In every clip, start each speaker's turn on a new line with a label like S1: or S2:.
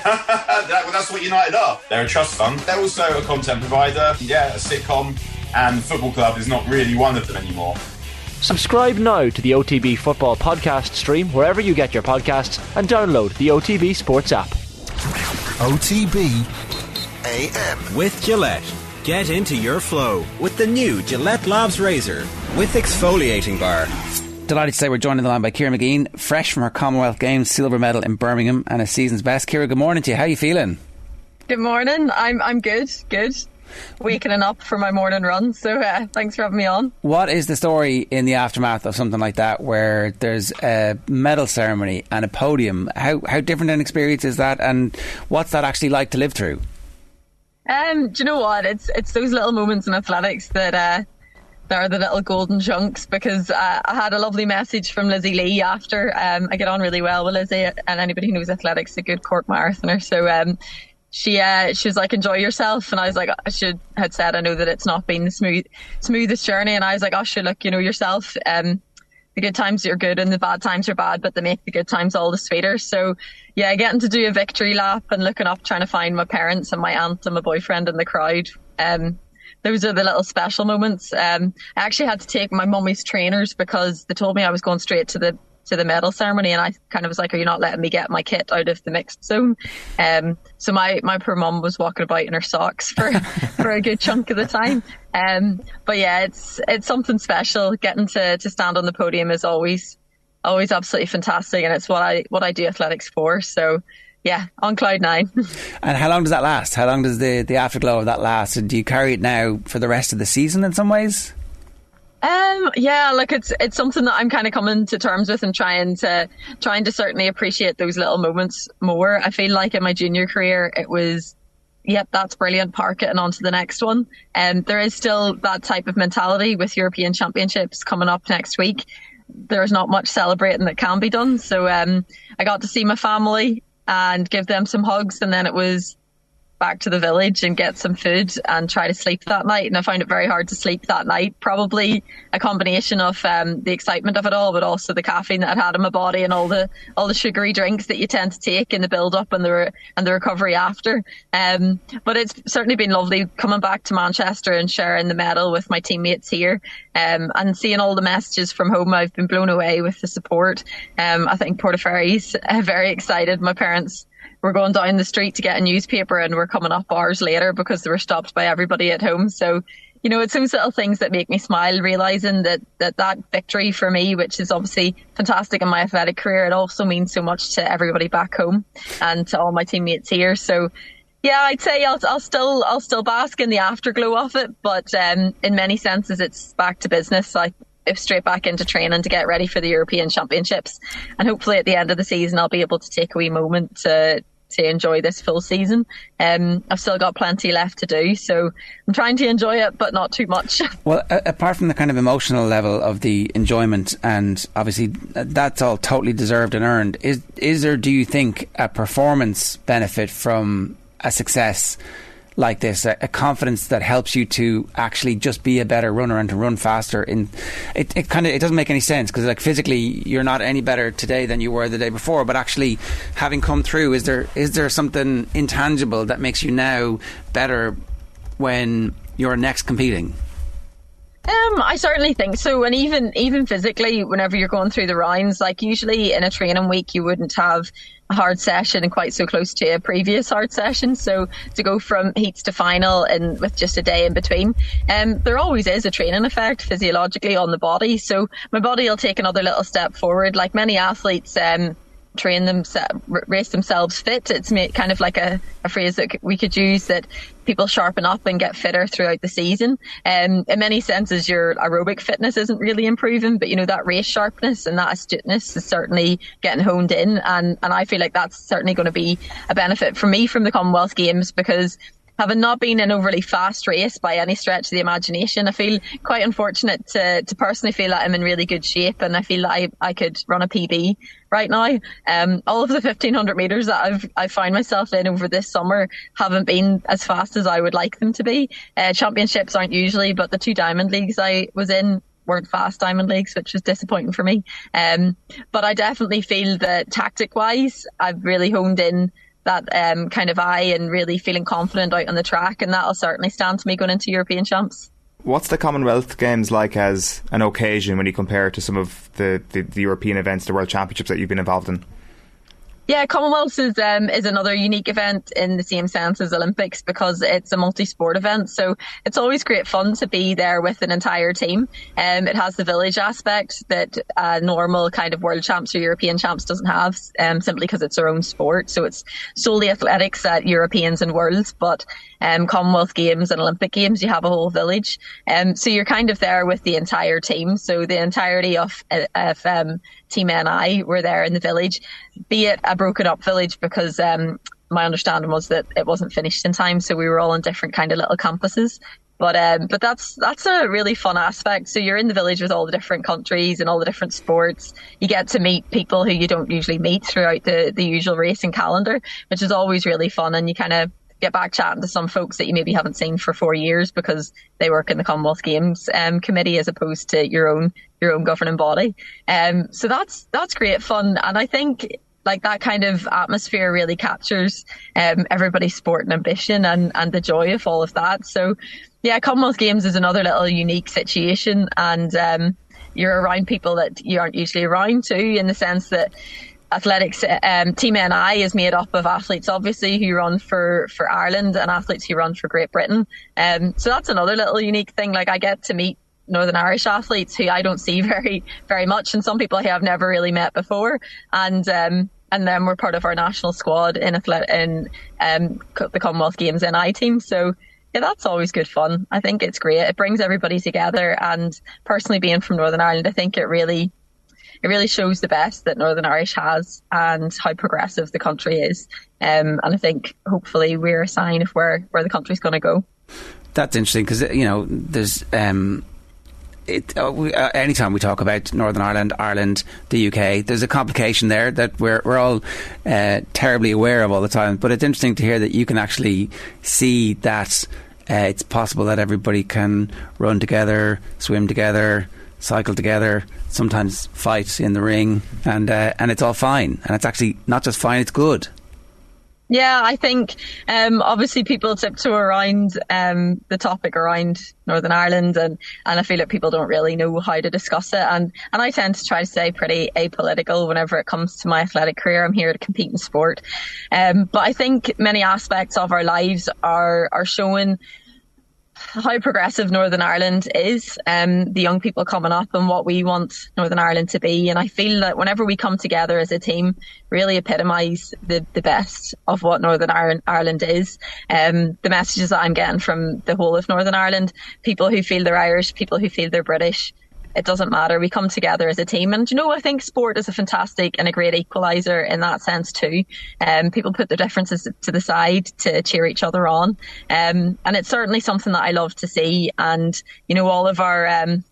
S1: that, that's what United are. They're a trust fund. They're also a content provider. Yeah, a sitcom. And the football club is not really one of them anymore.
S2: Subscribe now to the OTB Football Podcast stream wherever you get your podcasts and download the OTB Sports app.
S3: OTB AM.
S4: With Gillette. Get into your flow with the new Gillette Labs Razor with exfoliating bar.
S5: Delighted to say we're joined on the line by Ciara Mageean, fresh from her Commonwealth Games silver medal in Birmingham and a season's best. Ciara, good morning to you. How are you feeling?
S6: Good morning. I'm I'm good. Good waking up for my morning run. So uh, thanks for having me on.
S5: What is the story in the aftermath of something like that, where there's a medal ceremony and a podium? How how different an experience is that, and what's that actually like to live through?
S6: Um, do you know what? It's it's those little moments in athletics that. Uh, that are the little golden chunks because uh, I had a lovely message from Lizzie Lee after. Um, I get on really well with Lizzie, and anybody who knows athletics, a good court marathoner. So um, she uh, she was like, enjoy yourself. And I was like, I should had said, I know that it's not been the smooth, smoothest journey. And I was like, oh, sure, look, you know yourself. Um, the good times are good and the bad times are bad, but they make the good times all the sweeter. So yeah, getting to do a victory lap and looking up, trying to find my parents and my aunt and my boyfriend in the crowd. Um, those are the little special moments. Um, I actually had to take my mummy's trainers because they told me I was going straight to the to the medal ceremony, and I kind of was like, "Are you not letting me get my kit out of the mixed zone?" Um, so my my poor mum was walking about in her socks for for a good chunk of the time. Um, but yeah, it's it's something special. Getting to to stand on the podium is always always absolutely fantastic, and it's what I what I do athletics for. So yeah, on cloud nine.
S5: and how long does that last? How long does the the afterglow of that last? And do you carry it now for the rest of the season in some ways?
S6: Um, yeah, look, it's it's something that I'm kind of coming to terms with and trying to trying to certainly appreciate those little moments more. I feel like in my junior career, it was, yep, that's brilliant, park it and on to the next one. And um, there is still that type of mentality with European Championships coming up next week. There's not much celebrating that can be done. So um, I got to see my family and give them some hugs, and then it was back to the village and get some food and try to sleep that night. And I found it very hard to sleep that night. Probably a combination of um, the excitement of it all, but also the caffeine that I'd had in my body and all the all the sugary drinks that you tend to take in the build up and the re- and the recovery after. Um, but it's certainly been lovely coming back to Manchester and sharing the medal with my teammates here um, and seeing all the messages from home. I've been blown away with the support. Um, I think Portaferry's very excited. My parents we're going down the street to get a newspaper and we're coming up hours later because they were stopped by everybody at home. So, you know, it's those little things that make me smile, realizing that, that that victory for me, which is obviously fantastic in my athletic career, it also means so much to everybody back home and to all my teammates here. So, yeah, I'd say I'll, I'll still I'll still bask in the afterglow of it, but um, in many senses, it's back to business. I straight back into training to get ready for the European Championships, and hopefully at the end of the season, I'll be able to take a wee moment to to enjoy this full season. Um, I've still got plenty left to do, so I'm trying to enjoy it, but not too much.
S5: Well, apart from the kind of emotional level of the enjoyment, and obviously that's all totally deserved and earned, is is there, do you think, a performance benefit from a success? Like this, a, a, confidence that helps you to actually just be a better runner and to run faster. In it, it kind of it doesn't make any sense because like physically you're not any better today than you were the day before. But actually, having come through, is there is there something intangible that makes you now better when you're next competing?
S6: Um, I certainly think so. And even even physically, whenever you're going through the rounds, like usually in a training week, you wouldn't have a hard session and quite so close to a previous hard session. So to go from heats to final and with just a day in between, um, there always is a training effect physiologically on the body. So my body will take another little step forward. Like many athletes, um, train them, race themselves fit. It's kind of like a, a phrase that we could use that people sharpen up and get fitter throughout the season. Um, in many senses, your aerobic fitness isn't really improving, but you know, that race sharpness and that astuteness is certainly getting honed in. And, and I feel like that's certainly going to be a benefit for me from the Commonwealth Games because having not been an overly fast race by any stretch of the imagination, I feel quite unfortunate to, to personally feel that I'm in really good shape and I feel that I, I could run a PB right now. Um, all of the 1500 meters that I've, I find myself in over this summer haven't been as fast as I would like them to be. Uh, championships aren't usually, but the two diamond leagues I was in weren't fast diamond leagues, which was disappointing for me. Um, but I definitely feel that tactic wise, I've really honed in that um, kind of eye and really feeling confident out on the track, and that'll certainly stand to me going into European champs.
S7: What's the Commonwealth Games like as an occasion when you compare it to some of the, the, the European events, the World Championships that you've been involved in?
S6: Yeah, Commonwealths is um, is another unique event in the same sense as Olympics because it's a multi-sport event. So it's always great fun to be there with an entire team. Um, it has the village aspect that uh, normal kind of world champs or European champs doesn't have, um, simply because it's their own sport. So it's solely athletics at Europeans and worlds, but um, Commonwealth Games and Olympic Games, you have a whole village. Um, so you're kind of there with the entire team. So the entirety of, of um, Team NI were there in the village, be it a broken up village because um, my understanding was that it wasn't finished in time. So we were all on different kind of little campuses. But um, but that's that's a really fun aspect. So you're in the village with all the different countries and all the different sports. You get to meet people who you don't usually meet throughout the the usual racing calendar, which is always really fun. And you kind of get back chatting to some folks that you maybe haven't seen for four years because they work in the Commonwealth Games um, committee as opposed to your own your own governing body. Um, so that's that's great fun, and I think like that kind of atmosphere really captures um, everybody's sport and ambition and and the joy of all of that. So yeah, Commonwealth Games is another little unique situation, and um, you're around people that you aren't usually around to in the sense that athletics um, team NI is made up of athletes obviously who run for for Ireland and athletes who run for Great Britain. Um, so that's another little unique thing. Like I get to meet Northern Irish athletes who I don't see very very much, and some people who I've never really met before, and. Um, and then we're part of our national squad in athlet in um, the Commonwealth Games NI team. So yeah, that's always good fun. I think it's great. It brings everybody together. And personally, being from Northern Ireland, I think it really it really shows the best that Northern Irish has and how progressive the country is. Um, and I think hopefully we're a sign of where, where the country's going to go.
S5: That's interesting because, you know, there's. Um it, uh, we, uh, anytime we talk about Northern Ireland, Ireland, the UK, there's a complication there that we're we're all uh, terribly aware of all the time. But it's interesting to hear that you can actually see that uh, it's possible that everybody can run together, swim together, cycle together, sometimes fight in the ring, and uh, and it's all fine. And it's actually not just fine; it's good.
S6: Yeah, I think um, obviously people tiptoe around um, the topic around Northern Ireland, and, and I feel like people don't really know how to discuss it. And and I tend to try to stay pretty apolitical whenever it comes to my athletic career. I'm here to compete in sport, um, but I think many aspects of our lives are are showing how progressive Northern Ireland is, um, the young people coming up and what we want Northern Ireland to be. And I feel that whenever we come together as a team, really epitomise the, the best of what Northern Ireland is. Um, the messages that I'm getting from the whole of Northern Ireland, people who feel they're Irish, people who feel they're British, it doesn't matter. We come together as a team. And you know, I think sport is a fantastic and a great equaliser in that sense too. Um, people put their differences to the side to cheer each other on. Um, and it's certainly something that I love to see. And, you know, all of our, um,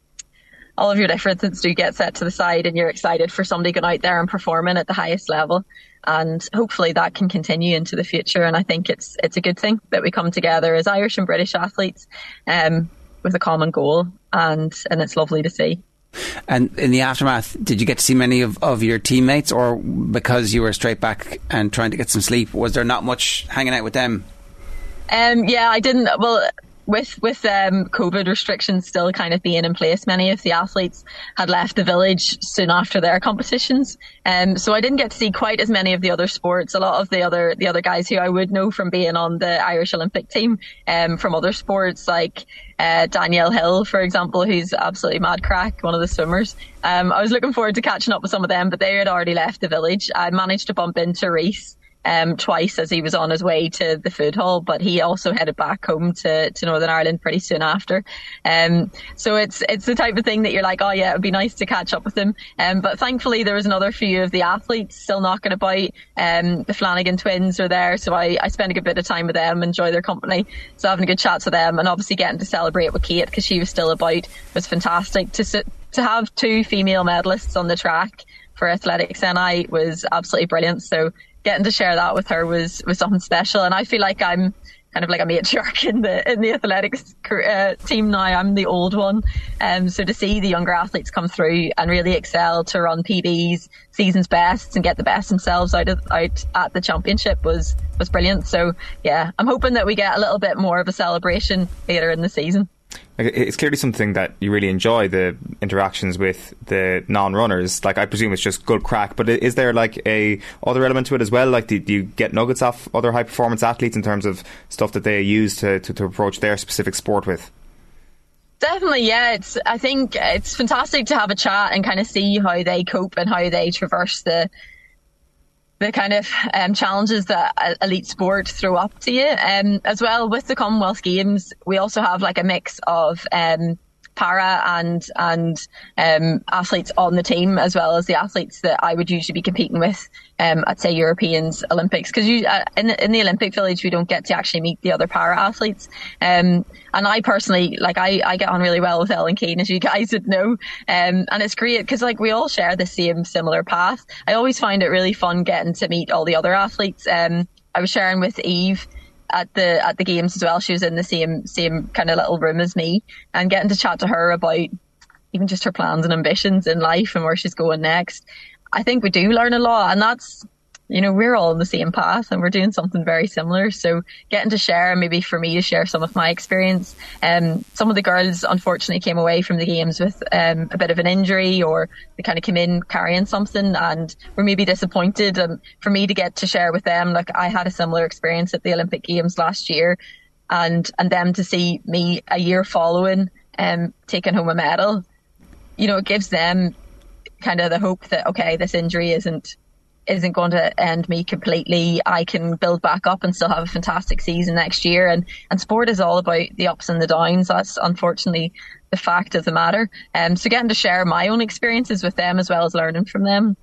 S6: all of your differences do get set to the side and you're excited for somebody going out there and performing at the highest level. And hopefully that can continue into the future. And I think it's, it's a good thing that we come together as Irish and British athletes. Um, with a common goal, and and it's lovely to see.
S5: And in the aftermath, did you get to see many of, of your teammates, or because you were straight back and trying to get some sleep, was there not much hanging out with them?
S6: Um, yeah, I didn't. Well, with with um, COVID restrictions still kind of being in place, many of the athletes had left the village soon after their competitions. Um, so I didn't get to see quite as many of the other sports. A lot of the other the other guys who I would know from being on the Irish Olympic team, um, from other sports like uh, Danielle Hill, for example, who's absolutely mad crack, one of the swimmers. Um, I was looking forward to catching up with some of them, but they had already left the village. I managed to bump into Rhys um, twice as he was on his way to the food hall, but he also headed back home to, to Northern Ireland pretty soon after. Um, so it's it's the type of thing that you're like, oh yeah, it'd be nice to catch up with him. Um, but thankfully there was another few of the athletes still knocking about. Um, the Flanagan twins are there, so I, I spend a good bit of time with them, enjoy their company. So having a good chat to them, and obviously getting to celebrate with Kate because she was still about was fantastic to to have two female medalists on the track for athletics NI was absolutely brilliant. So getting to share that with her was was something special. And I feel like I'm kind of like a matriarch in the in the athletics uh, team now. I'm the old one, um, so to see the younger athletes come through and really excel to run PBs, season's bests, and get the best themselves out of, out at the championship was was brilliant. So yeah, I'm hoping that we get a little bit more of a celebration later in the season
S7: it's clearly something that you really enjoy the interactions with the non-runners. Like I presume it's just good crack, but is there like a other element to it as well? Like do, do you get nuggets off other high performance athletes in terms of stuff that they use to, to, to approach their specific sport with?
S6: Definitely, yeah. It's I think it's fantastic to have a chat and kind of see how they cope and how they traverse the the kind of um, challenges that elite sport throw up to you. Um, as well with the Commonwealth Games, we also have like a mix of um, para and and um, athletes on the team, as well as the athletes that I would usually be competing with um, at say Europeans, Olympics. Because uh, in, in the Olympic Village, we don't get to actually meet the other para athletes. Um, and I personally, like, I, I get on really well with Ellen Keane, as you guys would know. Um, and it's great because like we all share the same similar path. I always find it really fun getting to meet all the other athletes. Um, I was sharing with Eve at the at the games as well. She was in the same same kind of little room as me, and getting to chat to her about even just her plans and ambitions in life and where she's going next. I think we do learn a lot, and that's you know, we're all on the same path and we're doing something very similar. So getting to share, maybe for me to share some of my experience. Um, some of the girls unfortunately came away from the games with um, a bit of an injury or they kind of came in carrying something and were maybe disappointed. And for me to get to share with them, like I had a similar experience at the Olympic Games last year and, and them to see me a year following, um, taking home a medal, you know, it gives them kind of the hope that, okay, this injury isn't isn't going to end me completely. I can build back up and still have a fantastic season next year. And, and sport is all about the ups and the downs. That's unfortunately the fact of the matter. Um, so getting to share my own experiences with them as well as learning from them.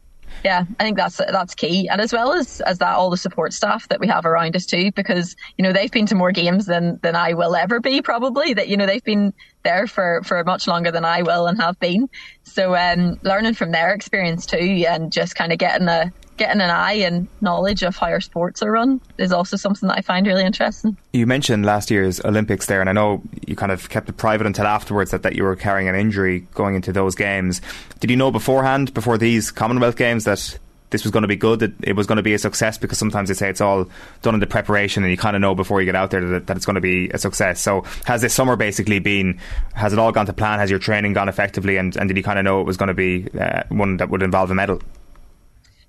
S6: Yeah, I think that's that's key, and as well as as that, all the support staff that we have around us too, because you know they've been to more games than than I will ever be, probably. That you know they've been there for for much longer than I will and have been. So um, learning from their experience too, and just kind of getting a getting an eye and knowledge of how our sports are run is also something that I find really interesting.
S7: You mentioned last year's Olympics there, and I know you kind of kept it private until afterwards that, that you were carrying an injury going into those games. Did you know beforehand, before these Commonwealth Games, that this was going to be good, that it was going to be a success? Because sometimes they say it's all done in the preparation, and you kind of know before you get out there that, that it's going to be a success. So, has this summer basically been? Has it all gone to plan? Has your training gone effectively? And, and did you kind of know it was going to be uh, one that would involve a medal?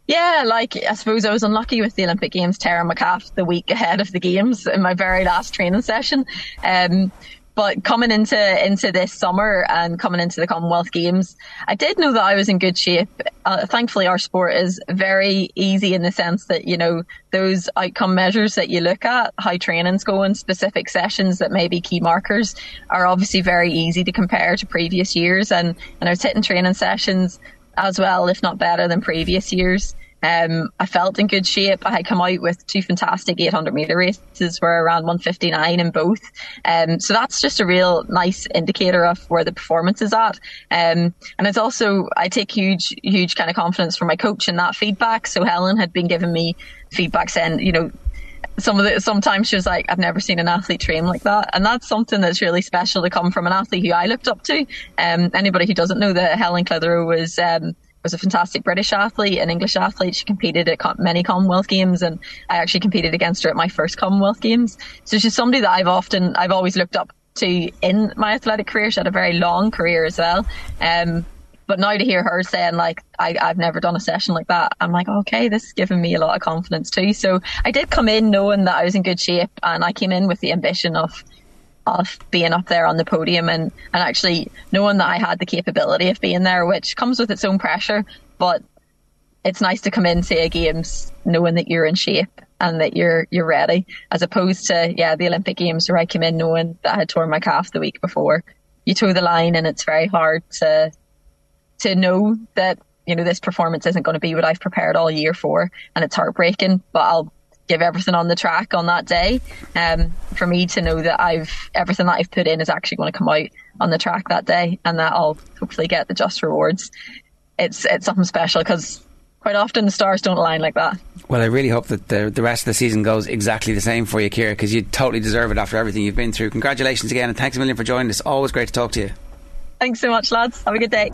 S6: Yeah, like I suppose I was unlucky with the Olympic Games tearing my calf the week ahead of the games in my very last training session. Um, but coming into into this summer and coming into the Commonwealth Games, I did know that I was in good shape. Uh, thankfully, our sport is very easy in the sense that you know those outcome measures that you look at, how training's going, specific sessions that may be key markers, are obviously very easy to compare to previous years. And and I was hitting training sessions as well, if not better than previous years. Um, I felt in good shape. I had come out with two fantastic 800 meter races, were around 159 in both. Um, so that's just a real nice indicator of where the performance is at. Um, and it's also, I take huge, huge kind of confidence from my coach in that feedback. So Helen had been giving me feedback saying, you know, some of the sometimes she was like, I've never seen an athlete train like that, and that's something that's really special to come from an athlete who I looked up to. Um, anybody who doesn't know that Helen Clitheroe was um, was a fantastic British athlete, an English athlete. She competed at many Commonwealth Games, and I actually competed against her at my first Commonwealth Games. So she's somebody that I've often, I've always looked up to in my athletic career. She had a very long career as well. Um, but now to hear her saying like I, I've never done a session like that, I'm like, okay, this is giving me a lot of confidence too. So I did come in knowing that I was in good shape, and I came in with the ambition of of being up there on the podium and and actually knowing that I had the capability of being there, which comes with its own pressure, but it's nice to come in say a games knowing that you're in shape and that you're you're ready, as opposed to yeah the Olympic Games where I came in knowing that I had torn my calf the week before. You toe the line and it's very hard to to know that you know this performance isn't going to be what I've prepared all year for, and it's heartbreaking. But I'll give everything on the track on that day. Um, for me to know that I've everything that I've put in is actually going to come out on the track that day, and that I'll hopefully get the just rewards. It's it's something special because quite often the stars don't align like that.
S5: Well, I really hope that the, the rest of the season goes exactly the same for you, Ciara, because you totally deserve it after everything you've been through. Congratulations again, and thanks a million for joining us. Always great to talk to you.
S6: Thanks so much, lads. Have a good day.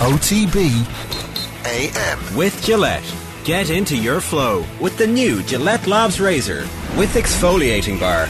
S3: OTB AM.
S4: With Gillette. Get into your flow with the new Gillette Labs Razor with exfoliating bar.